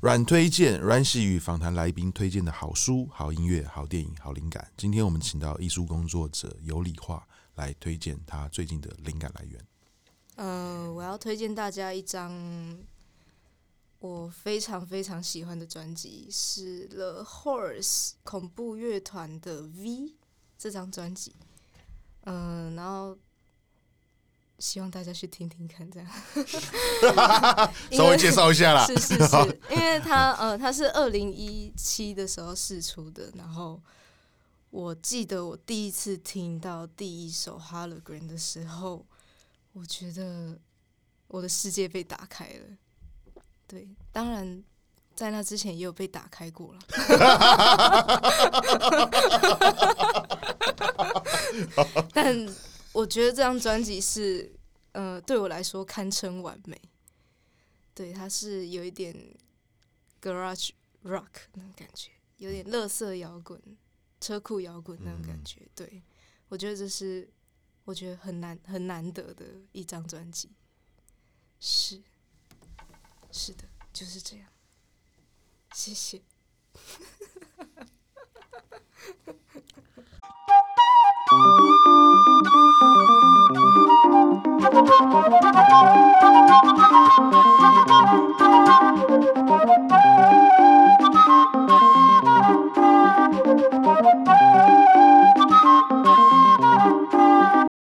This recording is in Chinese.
阮推荐，阮喜与访谈来宾推荐的好书、好音乐、好电影、好灵感。今天我们请到艺术工作者有理化来推荐他最近的灵感来源。呃，我要推荐大家一张我非常非常喜欢的专辑，是 The Horse 恐怖乐团的 V 这张专辑。嗯、呃，然后。希望大家去听听看，这样 稍微介绍一下啦。是是是，因为他呃，他是二零一七的时候试出的。然后我记得我第一次听到第一首《Hologram》的时候，我觉得我的世界被打开了。对，当然在那之前也有被打开过了。但我觉得这张专辑是，呃，对我来说堪称完美。对，它是有一点 garage rock 那种感觉，有点乐色摇滚、车库摇滚那种感觉。嗯、对，我觉得这是我觉得很难很难得的一张专辑。是，是的，就是这样。谢谢。